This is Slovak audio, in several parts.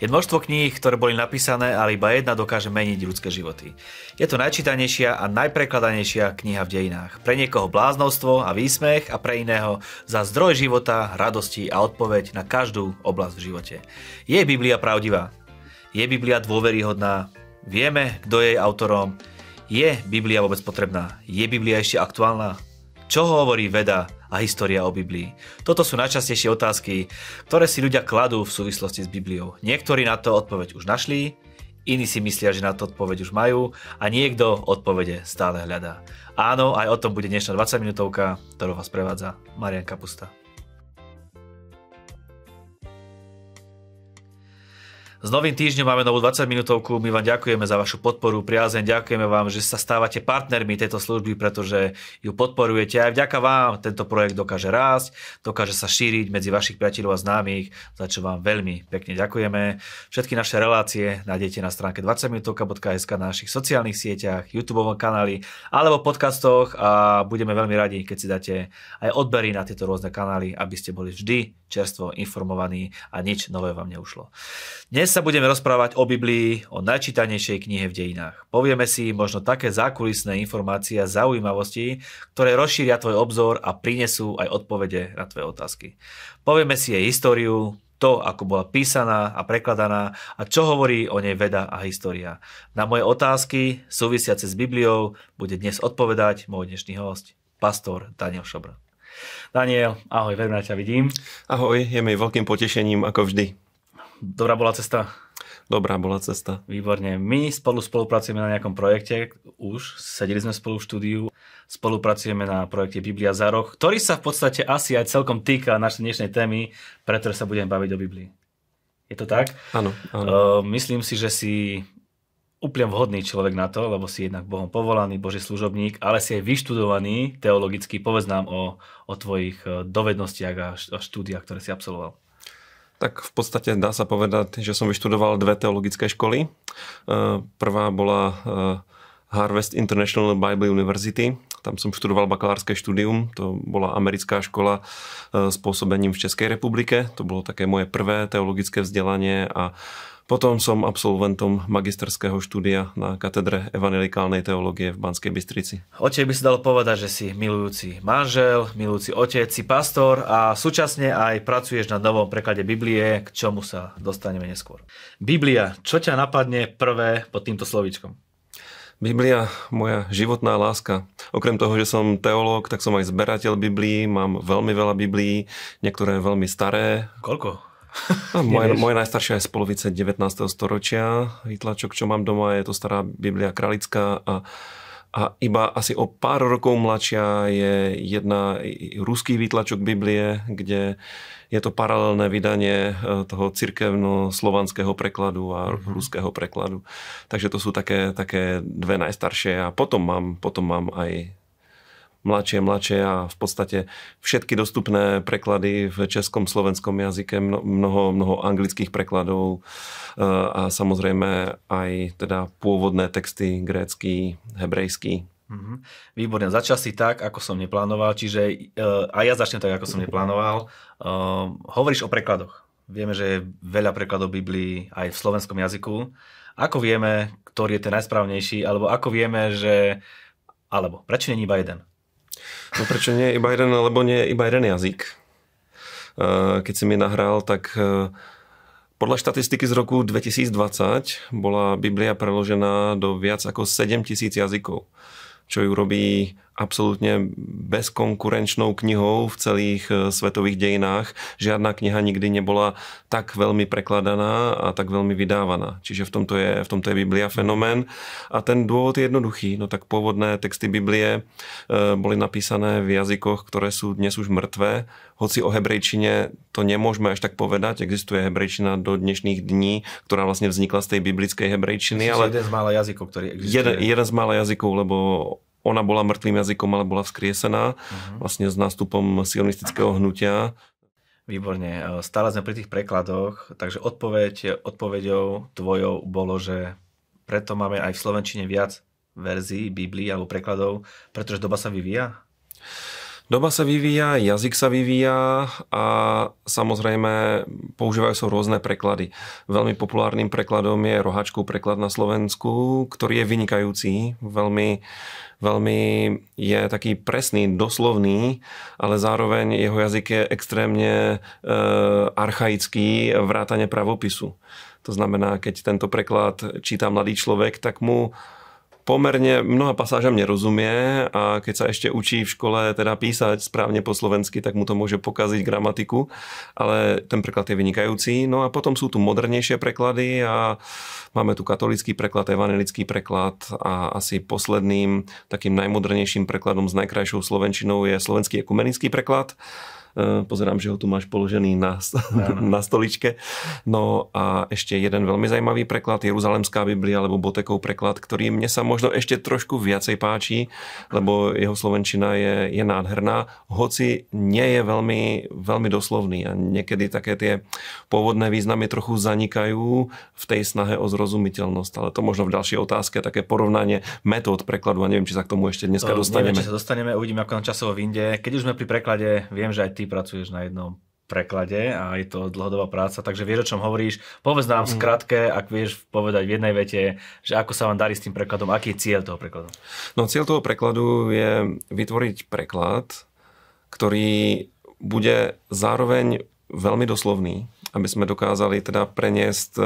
Je množstvo kníh, ktoré boli napísané, ale iba jedna dokáže meniť ľudské životy. Je to najčítanejšia a najprekladanejšia kniha v dejinách. Pre niekoho bláznostvo a výsmech a pre iného za zdroj života, radosti a odpoveď na každú oblasť v živote. Je Biblia pravdivá? Je Biblia dôveryhodná? Vieme, kto je jej autorom? Je Biblia vôbec potrebná? Je Biblia ešte aktuálna? Čo hovorí veda a história o Biblii? Toto sú najčastejšie otázky, ktoré si ľudia kladú v súvislosti s Bibliou. Niektorí na to odpoveď už našli, iní si myslia, že na to odpoveď už majú a niekto odpovede stále hľadá. Áno, aj o tom bude dnešná 20 minútovka, ktorú vás prevádza Marian Kapusta. S novým týždňom máme novú 20 minútovku. My vám ďakujeme za vašu podporu, priazeň. Ďakujeme vám, že sa stávate partnermi tejto služby, pretože ju podporujete. Aj vďaka vám tento projekt dokáže rásť, dokáže sa šíriť medzi vašich priateľov a známych, za čo vám veľmi pekne ďakujeme. Všetky naše relácie nájdete na stránke 20minutovka.sk na našich sociálnych sieťach, YouTube kanáli alebo podcastoch a budeme veľmi radi, keď si dáte aj odbery na tieto rôzne kanály, aby ste boli vždy čerstvo informovaní a nič nové vám neušlo. Dnes dnes sa budeme rozprávať o Biblii, o najčítanejšej knihe v dejinách. Povieme si možno také zákulisné informácie a zaujímavosti, ktoré rozšíria tvoj obzor a prinesú aj odpovede na tvoje otázky. Povieme si jej históriu, to, ako bola písaná a prekladaná a čo hovorí o nej veda a história. Na moje otázky súvisiace s Bibliou bude dnes odpovedať môj dnešný host, pastor Daniel Šobr. Daniel, ahoj, veľmi ťa vidím. Ahoj, je mi veľkým potešením, ako vždy. Dobrá bola cesta? Dobrá bola cesta. Výborne. My spolu spolupracujeme na nejakom projekte, už sedeli sme spolu v štúdiu, spolupracujeme na projekte Biblia za rok, ktorý sa v podstate asi aj celkom týka našej dnešnej témy, pretože sa budeme baviť o Biblii. Je to tak? Áno. áno. Uh, myslím si, že si úplne vhodný človek na to, lebo si jednak Bohom povolaný, Boží služobník, ale si aj vyštudovaný teologicky. Povedz nám o, o tvojich e, dovednostiach a štúdiách, ktoré si absolvoval. Tak v podstate dá sa povedať, že som vyštudoval dve teologické školy. E, prvá bola e, Harvest International Bible University. Tam som študoval bakalárske štúdium. To bola americká škola e, s pôsobením v Českej republike. To bolo také moje prvé teologické vzdelanie a potom som absolventom magisterského štúdia na katedre evangelikálnej teológie v Banskej Bystrici. O tebe by sa dalo povedať, že si milujúci manžel, milujúci otec, si pastor a súčasne aj pracuješ na novom preklade Biblie, k čomu sa dostaneme neskôr. Biblia, čo ťa napadne prvé pod týmto slovíčkom? Biblia, moja životná láska. Okrem toho, že som teológ, tak som aj zberateľ Biblií, mám veľmi veľa Biblií, niektoré veľmi staré. Koľko? Moje, moje najstaršia je z polovice 19. storočia. Výtlačok, čo mám doma, je to stará Biblia kralická a a iba asi o pár rokov mladšia je jedna ruský výtlačok Biblie, kde je to paralelné vydanie e, toho cirkevno-slovanského prekladu a mm-hmm. ruského prekladu. Takže to sú také, také dve najstaršie a potom mám, potom mám aj mladšie, mladšie a v podstate všetky dostupné preklady v českom, slovenskom jazyke, mnoho, mnoho anglických prekladov e, a samozrejme aj teda pôvodné texty grécky, hebrejský. Mm-hmm. Výborne, začal si tak, ako som neplánoval, čiže uh, aj ja začnem tak, ako som neplánoval. Uh, hovoríš o prekladoch. Vieme, že je veľa prekladov Biblii aj v slovenskom jazyku. Ako vieme, ktorý je ten najsprávnejší, alebo ako vieme, že... Alebo prečo nie iba jeden? No prečo nie iba jeden, lebo nie iba jeden jazyk. Keď si mi nahral, tak e, podľa štatistiky z roku 2020 bola Biblia preložená do viac ako 7 tisíc jazykov, čo ju robí absolútne bezkonkurenčnou knihou v celých e, svetových dejinách. Žiadna kniha nikdy nebola tak veľmi prekladaná a tak veľmi vydávaná. Čiže v tomto je, v tomto je Biblia fenomén. A ten dôvod je jednoduchý. No tak pôvodné texty Biblie e, boli napísané v jazykoch, ktoré sú dnes už mŕtvé. Hoci o hebrejčine to nemôžeme až tak povedať. Existuje hebrejčina do dnešných dní, ktorá vlastne vznikla z tej biblickej hebrejčiny. ale jeden z mála jazykov, ktorý existuje. Jeden, jeden z mála jazykov, lebo ona bola mŕtvým jazykom, ale bola vzkriesená uh-huh. vlastne s nástupom sionistického hnutia. Výborne. Stále sme pri tých prekladoch, takže odpoveď, odpoveďou tvojou bolo, že preto máme aj v Slovenčine viac verzií Biblii alebo prekladov, pretože doba sa vyvíja? Doba sa vyvíja, jazyk sa vyvíja a samozrejme používajú sa rôzne preklady. Veľmi populárnym prekladom je rohačkov preklad na Slovensku, ktorý je vynikajúci, veľmi, veľmi je taký presný, doslovný, ale zároveň jeho jazyk je extrémne e, archaický, vrátane pravopisu. To znamená, keď tento preklad číta mladý človek, tak mu pomerne mnoha pasážam nerozumie a keď sa ešte učí v škole teda písať správne po slovensky, tak mu to môže pokaziť gramatiku, ale ten preklad je vynikajúci. No a potom sú tu modernejšie preklady a máme tu katolický preklad, evangelický preklad a asi posledným takým najmodernejším prekladom s najkrajšou slovenčinou je slovenský ekumenický preklad pozerám, že ho tu máš položený na, na stoličke. No a ešte jeden veľmi zajímavý preklad, Jeruzalemská Biblia alebo Botekov preklad, ktorý mne sa možno ešte trošku viacej páči, lebo jeho slovenčina je, je nádherná, hoci nie je veľmi, veľmi doslovný a niekedy také tie pôvodné významy trochu zanikajú v tej snahe o zrozumiteľnosť, ale to možno v ďalšej otázke, také porovnanie metód prekladu a neviem, či sa k tomu ešte dneska dostaneme. Neviem, či sa dostaneme, uvidíme ako na časovo vinde. Keď už sme pri preklade, viem, že aj ty pracuješ na jednom preklade a je to dlhodobá práca, takže vieš, o čom hovoríš. Povedz nám v mhm. skratke, ak vieš povedať v jednej vete, že ako sa vám darí s tým prekladom, aký je cieľ toho prekladu? No cieľ toho prekladu je vytvoriť preklad, ktorý bude zároveň veľmi doslovný, aby sme dokázali teda preniesť e,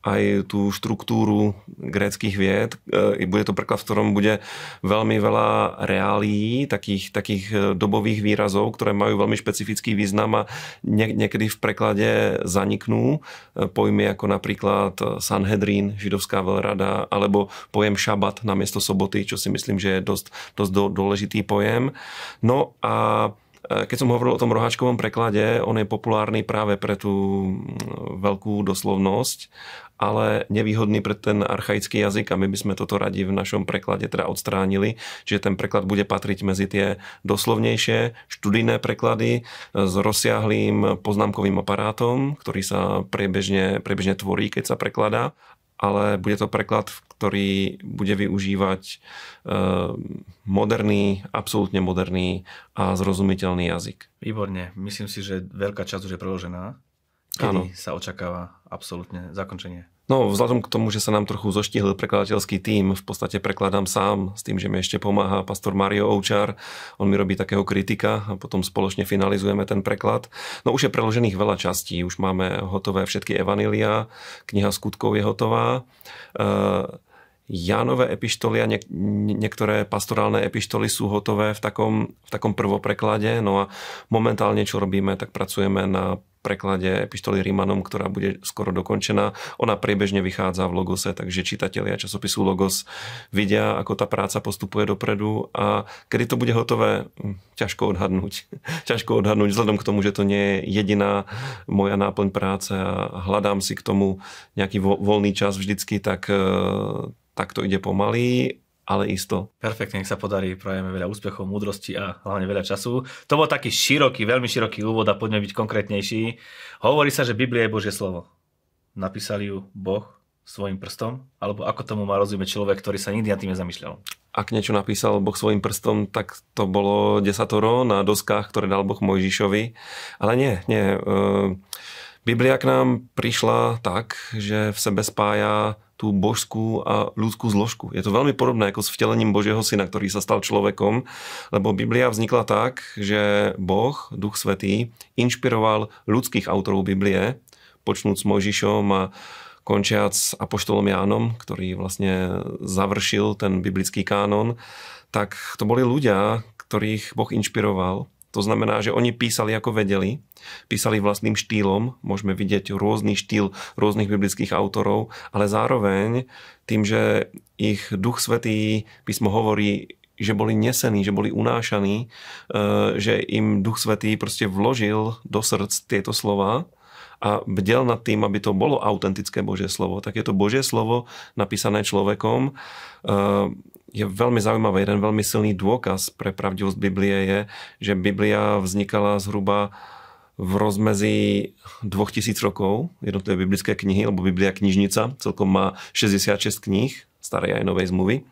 aj tú štruktúru gréckých vied. E, bude to preklad, v ktorom bude veľmi veľa reálí, takých, takých e, dobových výrazov, ktoré majú veľmi špecifický význam a niekedy v preklade zaniknú. Pojmy ako napríklad Sanhedrin, židovská veľrada, alebo pojem šabat na miesto soboty, čo si myslím, že je dosť, dosť dôležitý pojem. No a keď som hovoril o tom roháčkovom preklade, on je populárny práve pre tú mm, veľkú doslovnosť, ale nevýhodný pre ten archaický jazyk a my by sme toto radi v našom preklade teda odstránili, že ten preklad bude patriť medzi tie doslovnejšie študijné preklady s rozsiahlým poznámkovým aparátom, ktorý sa priebežne, priebežne tvorí, keď sa prekladá ale bude to preklad, ktorý bude využívať e, moderný, absolútne moderný a zrozumiteľný jazyk. Výborne. Myslím si, že veľká časť už je preložená. Kedy ano. sa očakáva absolútne zakončenie? No, vzhľadom k tomu, že sa nám trochu zoštihlil prekladateľský tím, v podstate prekladám sám s tým, že mi ešte pomáha pastor Mario Oučar. On mi robí takého kritika a potom spoločne finalizujeme ten preklad. No už je preložených veľa častí, už máme hotové všetky evanilia, kniha skutkov je hotová. Uh, Jánové epištoly a niek- niektoré pastorálne epištoly sú hotové v takom, v takom prvopreklade. No a momentálne, čo robíme, tak pracujeme na preklade epištoly Rímanom, ktorá bude skoro dokončená. Ona priebežne vychádza v Logose, takže čitatelia časopisu Logos vidia, ako tá práca postupuje dopredu a kedy to bude hotové, hm, ťažko odhadnúť. ťažko odhadnúť vzhľadom k tomu, že to nie je jediná moja náplň práce a hľadám si k tomu nejaký voľný čas vždycky, tak, eh, tak to ide pomaly ale isto. Perfektne, nech sa podarí, prajeme veľa úspechov, múdrosti a hlavne veľa času. To bol taký široký, veľmi široký úvod a poďme byť konkrétnejší. Hovorí sa, že Biblia je Božie slovo. Napísali ju Boh svojim prstom? Alebo ako tomu má rozumieť človek, ktorý sa nikdy nad tým nezamýšľal? Ak niečo napísal Boh svojim prstom, tak to bolo desatoro na doskách, ktoré dal Boh Mojžišovi. Ale nie, nie. Biblia k nám prišla tak, že v sebe spája tú božskú a ľudskú zložku. Je to veľmi podobné ako s vtelením Božieho syna, ktorý sa stal človekom, lebo Biblia vznikla tak, že Boh, Duch Svetý, inšpiroval ľudských autorov Biblie, počnúť s Mojžišom a končiac apoštolom Jánom, ktorý vlastne završil ten biblický kánon, tak to boli ľudia, ktorých Boh inšpiroval to znamená, že oni písali ako vedeli, písali vlastným štýlom, môžeme vidieť rôzny štýl rôznych biblických autorov, ale zároveň tým, že ich duch svetý písmo hovorí, že boli nesení, že boli unášaní, e, že im duch svetý proste vložil do srdc tieto slova, a bdel nad tým, aby to bolo autentické Božie slovo. Tak je to Božie slovo napísané človekom. Je veľmi zaujímavé. Jeden veľmi silný dôkaz pre pravdivosť Biblie je, že Biblia vznikala zhruba v rozmezí 2000 rokov, jednotlivé biblické knihy, lebo Biblia knižnica celkom má 66 kníh starej aj novej zmluvy.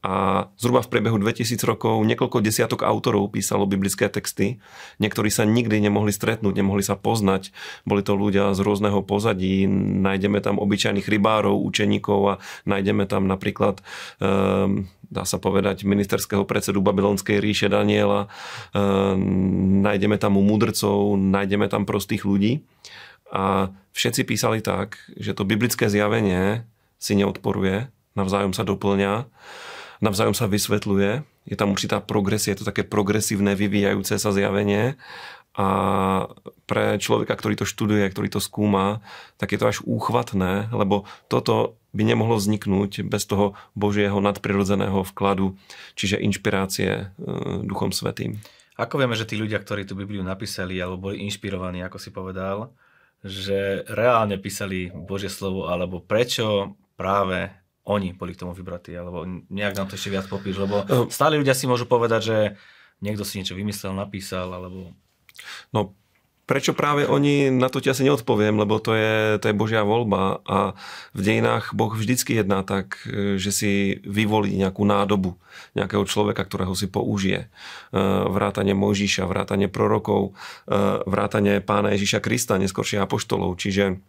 A zhruba v priebehu 2000 rokov niekoľko desiatok autorov písalo biblické texty. Niektorí sa nikdy nemohli stretnúť, nemohli sa poznať. Boli to ľudia z rôzneho pozadí. Nájdeme tam obyčajných rybárov, učeníkov a nájdeme tam napríklad, ehm, dá sa povedať, ministerského predsedu Babylonskej ríše Daniela. Ehm, nájdeme tam mudrcov, nájdeme tam prostých ľudí. A všetci písali tak, že to biblické zjavenie si neodporuje, navzájom sa doplňa navzájom sa vysvetľuje, je tam určitá progresia, je to také progresívne, vyvíjajúce sa zjavenie a pre človeka, ktorý to študuje, ktorý to skúma, tak je to až úchvatné, lebo toto by nemohlo vzniknúť bez toho Božieho nadprirodzeného vkladu, čiže inšpirácie e, Duchom Svetým. Ako vieme, že tí ľudia, ktorí tú Bibliu napísali alebo boli inšpirovaní, ako si povedal, že reálne písali Božie slovo, alebo prečo práve oni boli k tomu vybratí, alebo nejak nám to ešte viac popíš, lebo ehm. stále ľudia si môžu povedať, že niekto si niečo vymyslel, napísal, alebo... No, prečo práve oni, na to ti asi neodpoviem, lebo to je, to je Božia voľba a v dejinách Boh vždycky jedná tak, že si vyvolí nejakú nádobu, nejakého človeka, ktorého si použije. Ehm, vrátanie Mojžiša, vrátanie prorokov, ehm, vrátanie pána Ježiša Krista, neskôršie apoštolov. Čiže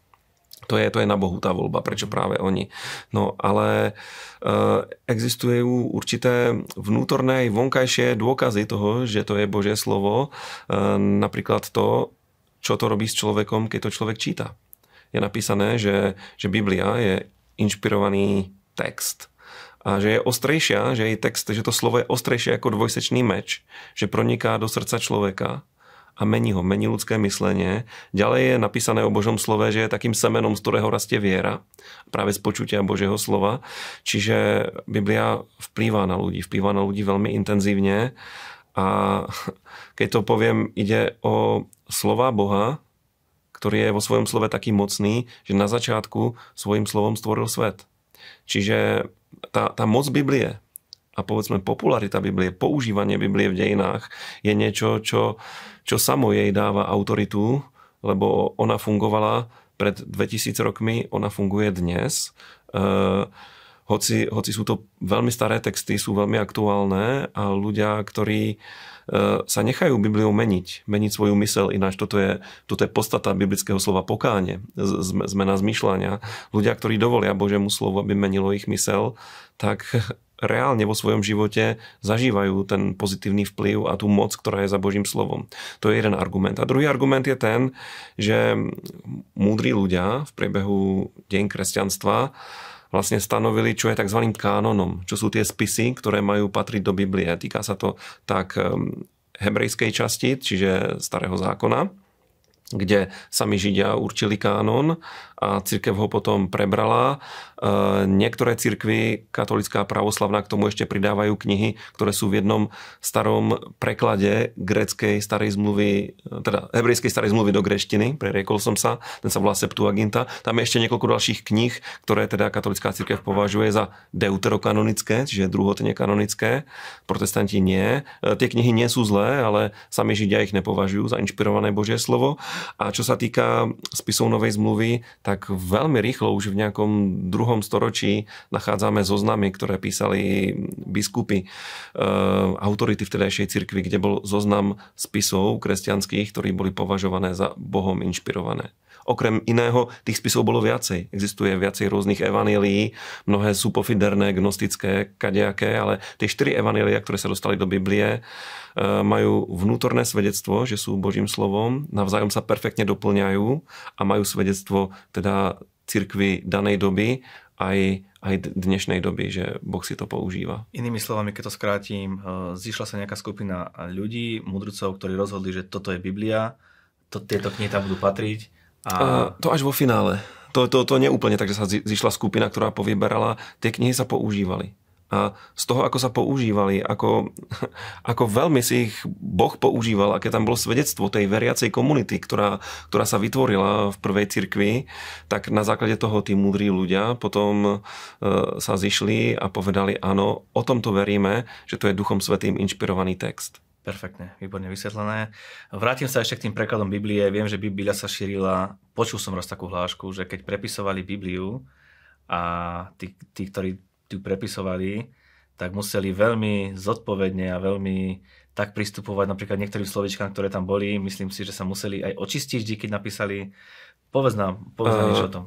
to je, to je na Bohu tá voľba, prečo práve oni. No ale e, existujú určité vnútorné aj vonkajšie dôkazy toho, že to je Božie slovo. E, napríklad to, čo to robí s človekom, keď to človek číta. Je napísané, že, že Biblia je inšpirovaný text a že je ostrejšia, že jej text, že to slovo je ostrejšie ako dvojsečný meč, že proniká do srdca človeka a mení ho, mení ľudské myslenie. Ďalej je napísané o Božom slove, že je takým semenom, z ktorého rastie viera, práve z počutia Božieho slova. Čiže Biblia vplýva na ľudí, vplýva na ľudí veľmi intenzívne a keď to poviem, ide o slova Boha, ktorý je vo svojom slove taký mocný, že na začiatku svojim slovom stvoril svet. Čiže tá, tá moc Biblie a povedzme popularita Biblie, používanie Biblie v dejinách je niečo, čo, čo samo jej dáva autoritu, lebo ona fungovala pred 2000 rokmi, ona funguje dnes. E, hoci, hoci sú to veľmi staré texty, sú veľmi aktuálne a ľudia, ktorí e, sa nechajú Bibliou meniť, meniť svoju mysel, ináč toto je, toto je podstata biblického slova pokáne, zmena zmyšľania. Ľudia, ktorí dovolia Božiemu slovu, aby menilo ich mysel, tak reálne vo svojom živote zažívajú ten pozitívny vplyv a tú moc, ktorá je za Božím slovom. To je jeden argument. A druhý argument je ten, že múdri ľudia v priebehu deň kresťanstva vlastne stanovili, čo je tzv. kánonom, čo sú tie spisy, ktoré majú patriť do Biblie. Týka sa to tak ehm, hebrejskej časti, čiže starého zákona, kde sami Židia určili kánon a církev ho potom prebrala. E, niektoré církvy, katolická a pravoslavná, k tomu ešte pridávajú knihy, ktoré sú v jednom starom preklade greckej starej zmluvy, teda hebrejskej starej zmluvy do greštiny, preriekol som sa, ten sa volá Septuaginta. Tam je ešte niekoľko ďalších kníh, ktoré teda katolická církev považuje za deuterokanonické, čiže druhotne kanonické. Protestanti nie. E, tie knihy nie sú zlé, ale sami Židia ich nepovažujú za inšpirované Božie slovo. A čo sa týka spisov Novej zmluvy, tak veľmi rýchlo už v nejakom druhom storočí nachádzame zoznamy, ktoré písali biskupy, e, autority vtedajšej cirkvi, kde bol zoznam spisov kresťanských, ktorí boli považované za Bohom inšpirované. Okrem iného, tých spisov bolo viacej. Existuje viacej rôznych evanílií, mnohé sú pofiderné, gnostické, kadejaké, ale tie štyri evanília, ktoré sa dostali do Biblie, E, majú vnútorné svedectvo, že sú Božím slovom, navzájom sa perfektne doplňajú a majú svedectvo teda cirkvi danej doby aj, aj dnešnej doby, že Boh si to používa. Inými slovami, keď to skrátim, e, zišla sa nejaká skupina ľudí, mudrcov, ktorí rozhodli, že toto je Biblia, to, tieto knihy tam budú patriť. A... a to až vo finále. To, to, to nie úplne tak, že sa zišla skupina, ktorá povyberala. Tie knihy sa používali a z toho, ako sa používali, ako, ako veľmi si ich Boh používal, aké tam bolo svedectvo tej veriacej komunity, ktorá, ktorá sa vytvorila v prvej cirkvi, tak na základe toho tí múdri ľudia potom e, sa zišli a povedali, áno, o tomto veríme, že to je Duchom Svetým inšpirovaný text. Perfektne, výborne vysvetlené. Vrátim sa ešte k tým prekladom Biblie. Viem, že Biblia sa šírila, počul som raz takú hlášku, že keď prepisovali Bibliu a tí, tí ktorí tu prepisovali, tak museli veľmi zodpovedne a veľmi tak pristupovať napríklad niektorým slovičkám, ktoré tam boli. Myslím si, že sa museli aj očistiť vždy, keď napísali. Povedz nám, povedz nám uh, niečo o tom.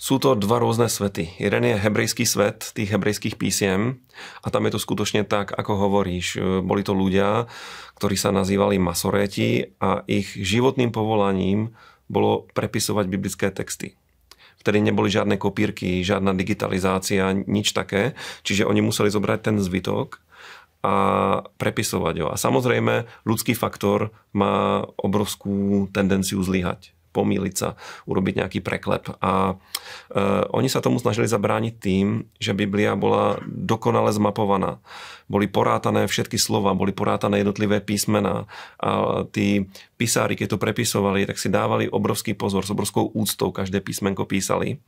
Sú to dva rôzne svety. Jeden je hebrejský svet tých hebrejských písiem a tam je to skutočne tak, ako hovoríš. Boli to ľudia, ktorí sa nazývali masoréti a ich životným povolaním bolo prepisovať biblické texty. Vtedy neboli žiadne kopírky, žiadna digitalizácia, nič také. Čiže oni museli zobrať ten zbytok a prepisovať ho. A samozrejme, ľudský faktor má obrovskú tendenciu zlyhať pomýliť sa, urobiť nejaký preklep. A e, oni sa tomu snažili zabrániť tým, že Biblia bola dokonale zmapovaná. Boli porátané všetky slova, boli porátané jednotlivé písmená a tí písári, keď to prepisovali, tak si dávali obrovský pozor, s obrovskou úctou každé písmenko písali.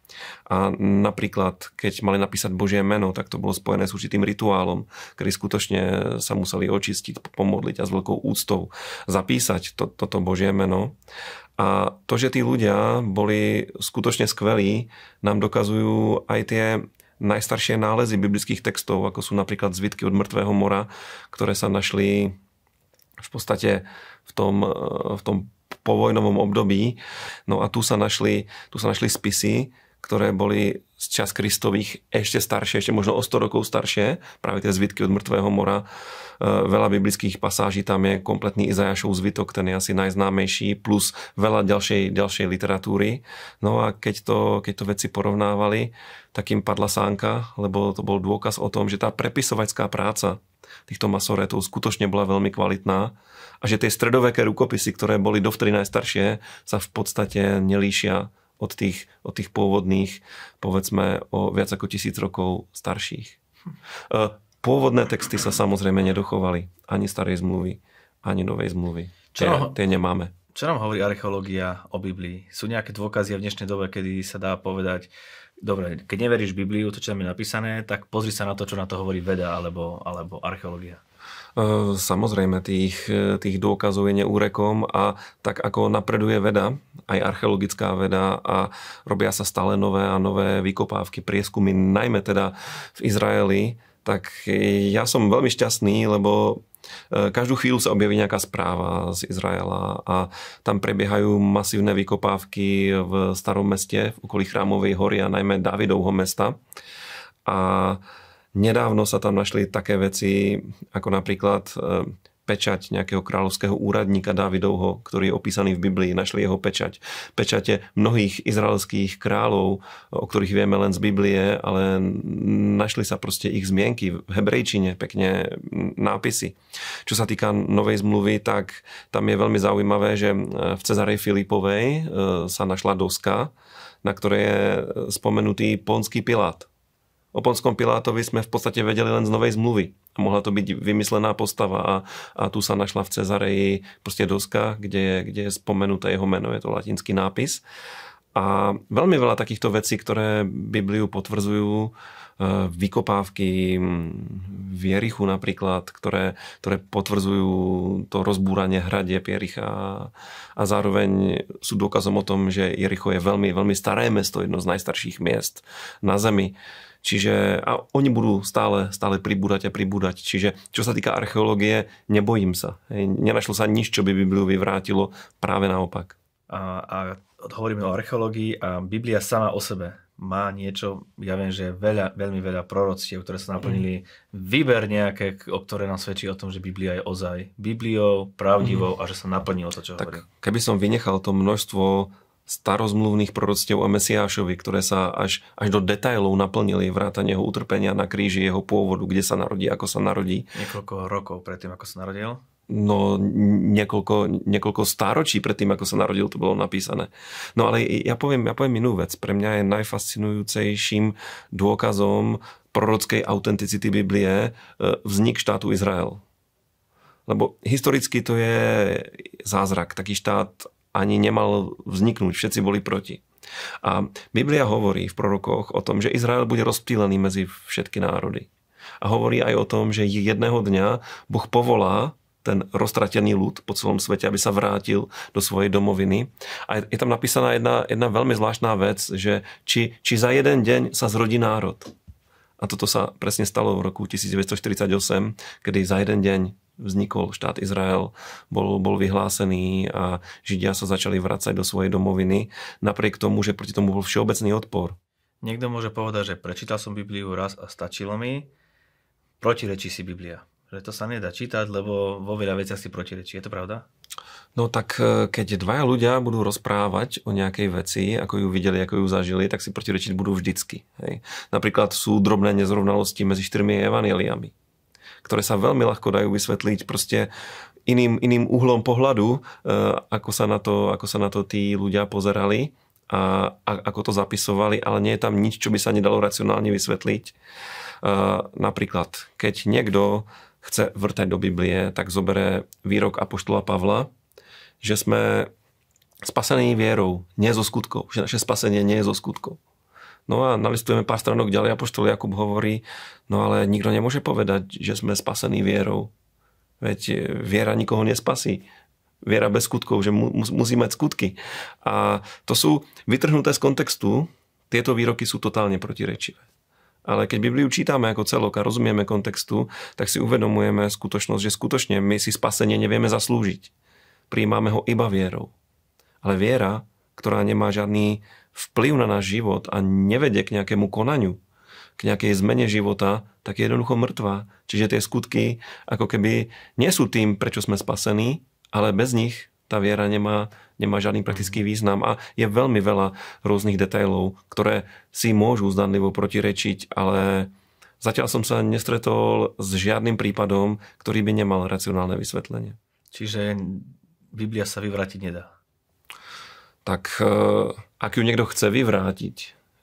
A napríklad, keď mali napísať Božie meno, tak to bolo spojené s určitým rituálom, kedy skutočne sa museli očistiť, pomodliť a s veľkou úctou zapísať to, toto Božie meno. A to, že tí ľudia boli skutočne skvelí, nám dokazujú aj tie najstaršie nálezy biblických textov, ako sú napríklad zvitky od mŕtvého mora, ktoré sa našli v podstate v tom, v tom povojnovom období. No a tu sa našli, tu sa našli spisy, ktoré boli z čas Kristových ešte staršie, ešte možno o 100 rokov staršie, práve tie zvitky od mŕtvého mora. E, veľa biblických pasáží tam je, kompletný Izajašov zvitok, ten je asi najznámejší, plus veľa ďalšej, ďalšej literatúry. No a keď to, keď to veci porovnávali, tak im padla sánka, lebo to bol dôkaz o tom, že tá prepisovacká práca týchto masoretov skutočne bola veľmi kvalitná a že tie stredoveké rukopisy, ktoré boli dovtedy najstaršie, sa v podstate nelíšia od tých, od tých pôvodných, povedzme, o viac ako tisíc rokov starších. E, pôvodné texty sa samozrejme nedochovali. Ani starej zmluvy, ani novej zmluvy. Čo tie, tie nemáme. Čo nám hovorí archeológia o Biblii? Sú nejaké dôkazy v dnešnej dobe, kedy sa dá povedať, dobre, keď neveríš Bibliu, to, čo tam je napísané, tak pozri sa na to, čo na to hovorí veda alebo, alebo archeológia. E, samozrejme, tých, tých dôkazov je neúrekom a tak ako napreduje veda, aj archeologická veda a robia sa stále nové a nové vykopávky, prieskumy, najmä teda v Izraeli, tak ja som veľmi šťastný, lebo e, každú chvíľu sa objaví nejaká správa z Izraela a tam prebiehajú masívne vykopávky v starom meste, v okolí Chrámovej hory a najmä Davidovho mesta. A Nedávno sa tam našli také veci, ako napríklad e, pečať nejakého kráľovského úradníka Dávidovho, ktorý je opísaný v Biblii, našli jeho pečať. Pečate mnohých izraelských kráľov, o ktorých vieme len z Biblie, ale našli sa proste ich zmienky v hebrejčine, pekne nápisy. Čo sa týka Novej zmluvy, tak tam je veľmi zaujímavé, že v Cezarej Filipovej e, sa našla doska, na ktorej je spomenutý ponský Pilát O Ponskom Pilátovi sme v podstate vedeli len z Novej zmluvy. Mohla to byť vymyslená postava a, a tu sa našla v Cezareji proste doska, kde kde je spomenuté jeho meno, je to latinský nápis. A veľmi veľa takýchto vecí, ktoré Bibliu potvrdzujú, e, vykopávky v Jerichu napríklad, ktoré, ktoré potvrdzujú to rozbúranie hradie Piericha a zároveň sú dôkazom o tom, že Jericho je veľmi, veľmi staré mesto, jedno z najstarších miest na Zemi. Čiže a oni budú stále, stále pribúdať a pribúdať. Čiže čo sa týka archeológie, nebojím sa. Nenašlo sa nič, čo by Bibliu vyvrátilo, práve naopak. A, a hovoríme o archeológii a Biblia sama o sebe má niečo, ja viem, že veľa, veľmi veľa proroctiev, ktoré sa naplnili, mm. výber nejaké, o ktoré nám svedčí o tom, že Biblia je ozaj Bibliou, pravdivou mm. a že sa naplnilo to, čo tak hovorí. Keby som vynechal to množstvo starozmluvných proroctiev o Mesiášovi, ktoré sa až, až do detailov naplnili vrátane jeho utrpenia na kríži, jeho pôvodu, kde sa narodí, ako sa narodí. Niekoľko rokov predtým, ako sa narodil? No, niekoľko, niekoľko stáročí predtým, ako sa narodil, to bolo napísané. No ale ja poviem, ja poviem inú vec. Pre mňa je najfascinujúcejším dôkazom prorockej autenticity Biblie e, vznik štátu Izrael. Lebo historicky to je zázrak. Taký štát ani nemal vzniknúť, všetci boli proti. A Biblia hovorí v prorokoch o tom, že Izrael bude rozptýlený medzi všetky národy. A hovorí aj o tom, že jedného dňa Boh povolá ten roztratený ľud po celom svete, aby sa vrátil do svojej domoviny. A je tam napísaná jedna, jedna veľmi zvláštna vec, že či, či za jeden deň sa zrodí národ. A toto sa presne stalo v roku 1948, kedy za jeden deň vznikol štát Izrael, bol, bol vyhlásený a Židia sa začali vracať do svojej domoviny, napriek tomu, že proti tomu bol všeobecný odpor. Niekto môže povedať, že prečítal som Bibliu raz a stačilo mi, protirečí si Biblia. Že to sa nedá čítať, lebo vo veľa veciach si protirečí. Je to pravda? No tak e, keď dvaja ľudia budú rozprávať o nejakej veci, ako ju videli, ako ju zažili, tak si protirečiť budú vždycky. Hej. Napríklad sú drobné nezrovnalosti medzi štyrmi evaneliami, ktoré sa veľmi ľahko dajú vysvetliť proste iným, iným uhlom pohľadu, e, ako sa, na to, ako sa na to tí ľudia pozerali a, a ako to zapisovali, ale nie je tam nič, čo by sa nedalo racionálne vysvetliť. Napríklad, keď niekto chce vrtať do Biblie, tak zobere výrok Apoštola Pavla, že sme spasení vierou, nie zo skutkov, že naše spasenie nie je zo skutkov. No a nalistujeme pár stranok ďalej, Apoštol Jakub hovorí, no ale nikto nemôže povedať, že sme spasení vierou. Veď viera nikoho nespasí viera bez skutkov, že mu, musí mať skutky. A to sú vytrhnuté z kontextu, tieto výroky sú totálne protirečivé. Ale keď Bibliu čítame ako celok a rozumieme kontextu, tak si uvedomujeme skutočnosť, že skutočne my si spasenie nevieme zaslúžiť. Príjmame ho iba vierou. Ale viera, ktorá nemá žiadny vplyv na náš život a nevedie k nejakému konaniu, k nejakej zmene života, tak je jednoducho mŕtva. Čiže tie skutky ako keby nie sú tým, prečo sme spasení, ale bez nich tá viera nemá, nemá žiadny praktický mhm. význam a je veľmi veľa rôznych detailov, ktoré si môžu zdanlivo protirečiť, ale zatiaľ som sa nestretol s žiadnym prípadom, ktorý by nemal racionálne vysvetlenie. Čiže Biblia sa vyvrátiť nedá. Tak e, ak ju niekto chce vyvrátiť,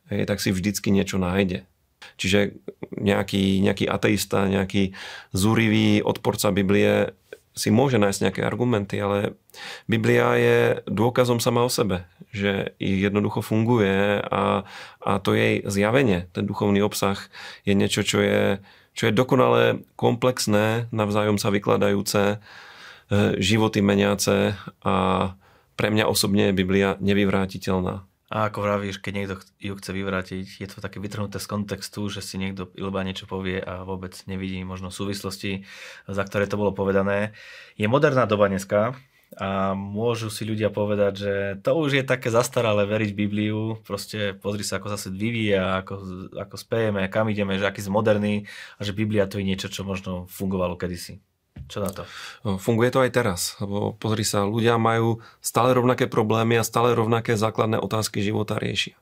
tak si vždycky niečo nájde. Čiže nejaký, nejaký ateista, nejaký zúrivý odporca Biblie si môže nájsť nejaké argumenty, ale Biblia je dôkazom sama o sebe, že jednoducho funguje a, a to jej zjavenie, ten duchovný obsah je niečo, čo je, čo je dokonale komplexné, navzájom sa vykladajúce, životy meniace a pre mňa osobne je Biblia nevyvrátiteľná. A ako vravíš, keď niekto ju chce vyvrátiť, je to také vytrhnuté z kontextu, že si niekto iba niečo povie a vôbec nevidí možno súvislosti, za ktoré to bolo povedané. Je moderná doba dneska a môžu si ľudia povedať, že to už je také zastaralé veriť Bibliu, proste pozri sa, ako sa svet vyvíja, ako, ako spejeme, kam ideme, že aký sme moderní a že Biblia to je niečo, čo možno fungovalo kedysi. Čo na to? No, funguje to aj teraz, lebo pozri sa, ľudia majú stále rovnaké problémy a stále rovnaké základné otázky života riešia.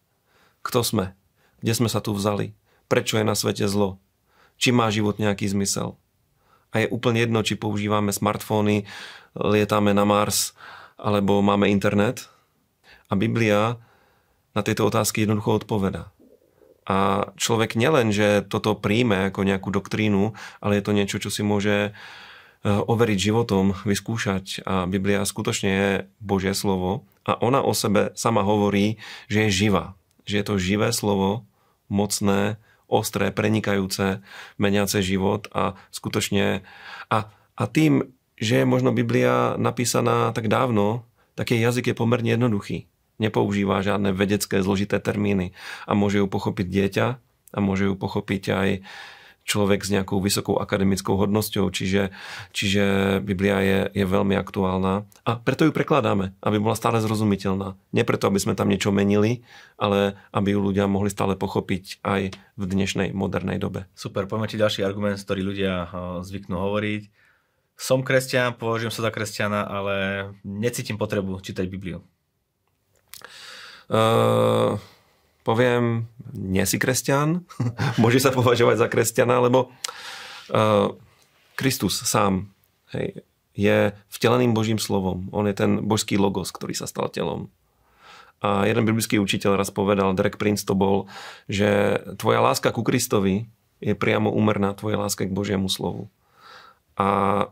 Kto sme? Kde sme sa tu vzali? Prečo je na svete zlo? Či má život nejaký zmysel? A je úplne jedno, či používame smartfóny, lietáme na Mars, alebo máme internet. A Biblia na tieto otázky jednoducho odpoveda. A človek nielen, že toto príjme ako nejakú doktrínu, ale je to niečo, čo si môže overiť životom, vyskúšať a Biblia skutočne je Božie slovo a ona o sebe sama hovorí, že je živá. Že je to živé slovo, mocné, ostré, prenikajúce, meniace život a skutočne a, a tým, že je možno Biblia napísaná tak dávno, tak jej jazyk je pomerne jednoduchý. Nepoužíva žiadne vedecké zložité termíny a môže ju pochopiť dieťa a môže ju pochopiť aj človek s nejakou vysokou akademickou hodnosťou, čiže, čiže Biblia je, je veľmi aktuálna a preto ju prekladáme, aby bola stále zrozumiteľná. Nie preto, aby sme tam niečo menili, ale aby ju ľudia mohli stále pochopiť aj v dnešnej modernej dobe. Super, poďme ti ďalší argument, ktorý ľudia zvyknú hovoriť. Som kresťan, považujem sa za kresťana, ale necítim potrebu čítať Bibliu. Uh poviem, nie si kresťan, môže sa považovať za kresťana, lebo uh, Kristus sám hej, je vteleným Božím slovom. On je ten božský logos, ktorý sa stal telom. A jeden biblický učiteľ raz povedal, Derek Prince to bol, že tvoja láska ku Kristovi je priamo úmerná tvojej láske k Božiemu slovu. A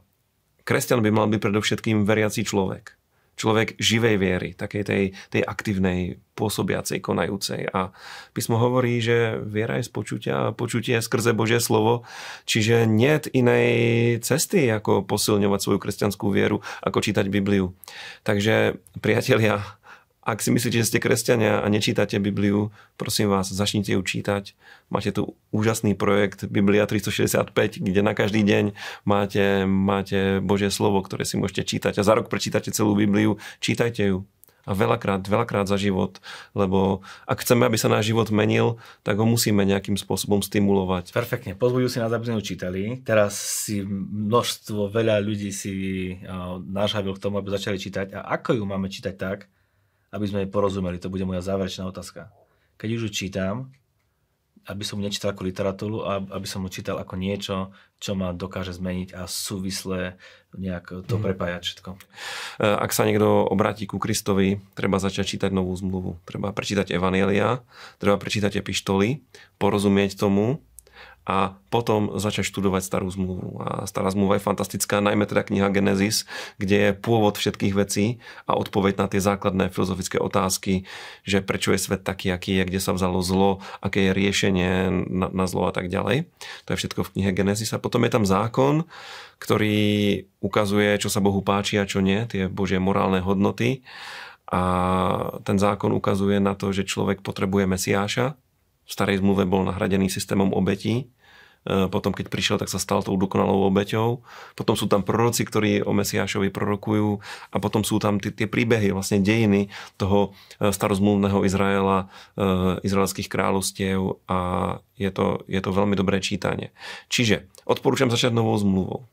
kresťan by mal byť predovšetkým veriaci človek človek živej viery, takej tej, tej aktívnej, pôsobiacej, konajúcej. A písmo hovorí, že viera je z počutia a počutie je skrze Božie slovo, čiže nie inej cesty, ako posilňovať svoju kresťanskú vieru, ako čítať Bibliu. Takže priatelia, ak si myslíte, že ste kresťania a nečítate Bibliu, prosím vás, začnite ju čítať. Máte tu úžasný projekt Biblia 365, kde na každý deň máte, máte Božie slovo, ktoré si môžete čítať a za rok prečítate celú Bibliu, čítajte ju a veľakrát, veľakrát za život, lebo ak chceme, aby sa náš život menil, tak ho musíme nejakým spôsobom stimulovať. Perfektne, pozbudujú si nás, aby sme čítali. Teraz si množstvo, veľa ľudí si nážavil k tomu, aby začali čítať. A ako ju máme čítať tak, aby sme jej porozumeli? To bude moja záverečná otázka. Keď už ju čítam, aby som nečítal ako literatúru, aby som ho čítal ako niečo, čo ma dokáže zmeniť a súvisle nejak to mhm. prepájať všetko. E, ak sa niekto obráti ku Kristovi, treba začať čítať novú zmluvu. Treba prečítať Evanielia, treba prečítať epištoly, porozumieť tomu, a potom začať študovať starú zmluvu. A stará zmluva je fantastická, najmä teda kniha Genesis, kde je pôvod všetkých vecí a odpoveď na tie základné filozofické otázky, že prečo je svet taký, aký je, kde sa vzalo zlo, aké je riešenie na, na zlo a tak ďalej. To je všetko v knihe Genesis. A potom je tam zákon, ktorý ukazuje, čo sa Bohu páči a čo nie, tie Božie morálne hodnoty. A ten zákon ukazuje na to, že človek potrebuje Mesiáša, v starej zmluve bol nahradený systémom obetí, potom keď prišiel, tak sa stal tou dokonalou obeťou. Potom sú tam proroci, ktorí o Mesiášovi prorokujú a potom sú tam tie, tie príbehy, vlastne dejiny toho e, starozmluvného Izraela, e, izraelských kráľovstiev a je to, je to veľmi dobré čítanie. Čiže odporúčam začať novou zmluvou.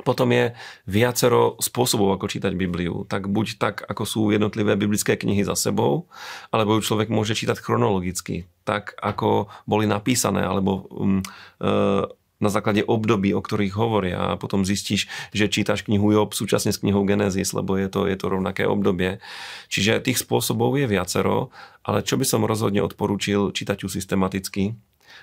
Potom je viacero spôsobov, ako čítať Bibliu. Tak buď tak, ako sú jednotlivé biblické knihy za sebou, alebo ju človek môže čítať chronologicky, tak ako boli napísané, alebo um, e, na základe období, o ktorých hovoria a potom zistíš, že čítaš knihu Job súčasne s knihou Genesis, lebo je to, je to rovnaké obdobie. Čiže tých spôsobov je viacero, ale čo by som rozhodne odporúčil čítať ju systematicky,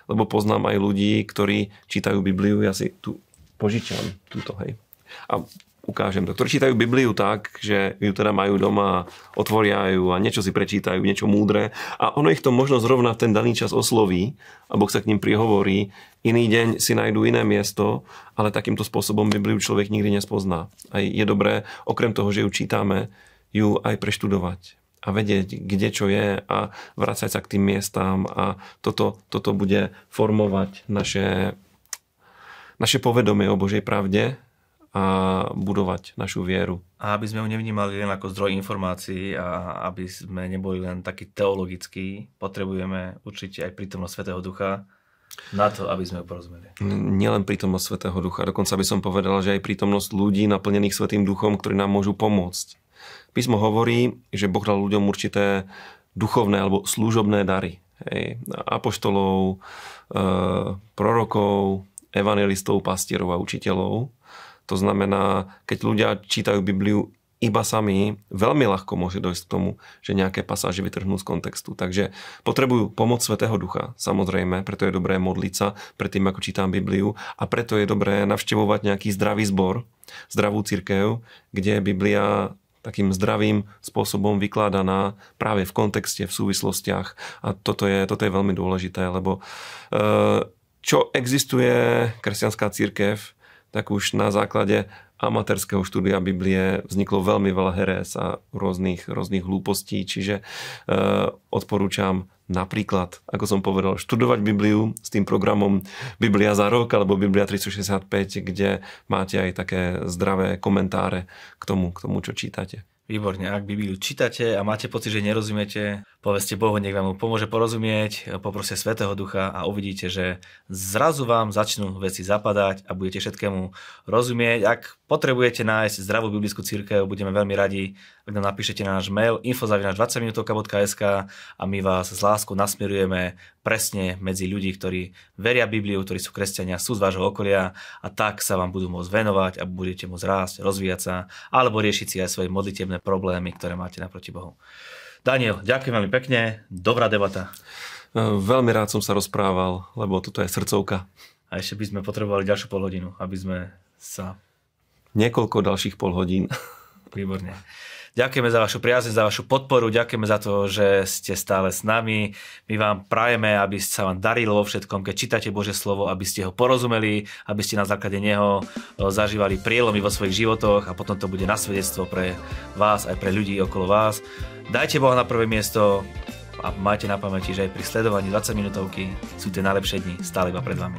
lebo poznám aj ľudí, ktorí čítajú Bibliu, ja si tu požičam túto, hej. A ukážem to. Ktorí čítajú Bibliu tak, že ju teda majú doma, otvoria ju a niečo si prečítajú, niečo múdre a ono ich to možno zrovna v ten daný čas osloví a Boh sa k ním prihovorí. Iný deň si nájdú iné miesto, ale takýmto spôsobom Bibliu človek nikdy nespozná. A je dobré, okrem toho, že ju čítame, ju aj preštudovať a vedieť, kde čo je a vrácať sa k tým miestám a toto, toto bude formovať naše naše povedomie o Božej pravde a budovať našu vieru. A aby sme ju nevnímali len ako zdroj informácií a aby sme neboli len takí teologickí, potrebujeme určite aj prítomnosť Svetého Ducha na to, aby sme ju porozumeli. Nielen prítomnosť Svetého Ducha, dokonca by som povedal, že aj prítomnosť ľudí naplnených Svetým Duchom, ktorí nám môžu pomôcť. Písmo hovorí, že Boh dal ľuďom určité duchovné alebo služobné dary. Hej, apoštolov, e, prorokov, evangelistov, pastierov a učiteľov. To znamená, keď ľudia čítajú Bibliu iba sami, veľmi ľahko môže dojsť k tomu, že nejaké pasáže vytrhnú z kontextu. Takže potrebujú pomoc Svetého Ducha, samozrejme, preto je dobré modliť sa pred tým, ako čítam Bibliu a preto je dobré navštevovať nejaký zdravý zbor, zdravú církev, kde je Biblia takým zdravým spôsobom vykladaná práve v kontexte, v súvislostiach. A toto je, toto je veľmi dôležité, lebo e, čo existuje kresťanská církev, tak už na základe amatérskeho štúdia Biblie vzniklo veľmi veľa herés a rôznych, rôznych hlúpostí, čiže e, odporúčam napríklad, ako som povedal, študovať Bibliu s tým programom Biblia za rok alebo Biblia 365, kde máte aj také zdravé komentáre k tomu, k tomu čo čítate. Výborne, ak Bibliu čítate a máte pocit, že nerozumiete, poveste Bohu, nech vám pomôže porozumieť, poproste Svetého Ducha a uvidíte, že zrazu vám začnú veci zapadať a budete všetkému rozumieť. Ak potrebujete nájsť zdravú biblickú církev, budeme veľmi radi, ak nám napíšete na náš mail info.20minutovka.sk a my vás s láskou nasmerujeme presne medzi ľudí, ktorí veria Bibliu, ktorí sú kresťania, sú z vášho okolia a tak sa vám budú môcť venovať a budete môcť rásť, rozvíjať sa alebo riešiť si aj svoje modlitebné problémy, ktoré máte naproti Bohu. Daniel, ďakujem veľmi pekne, dobrá debata. E, veľmi rád som sa rozprával, lebo toto je srdcovka. A ešte by sme potrebovali ďalšiu pol hodinu, aby sme sa... Niekoľko ďalších pol hodín. Výborne. Ďakujeme za vašu priazeň, za vašu podporu, ďakujeme za to, že ste stále s nami. My vám prajeme, aby sa vám darilo vo všetkom, keď čítate Bože slovo, aby ste ho porozumeli, aby ste na základe neho zažívali prielomy vo svojich životoch a potom to bude nasvedectvo pre vás aj pre ľudí okolo vás. Dajte Boha na prvé miesto a majte na pamäti, že aj pri sledovaní 20 minútovky sú tie najlepšie dni stále iba pred vami.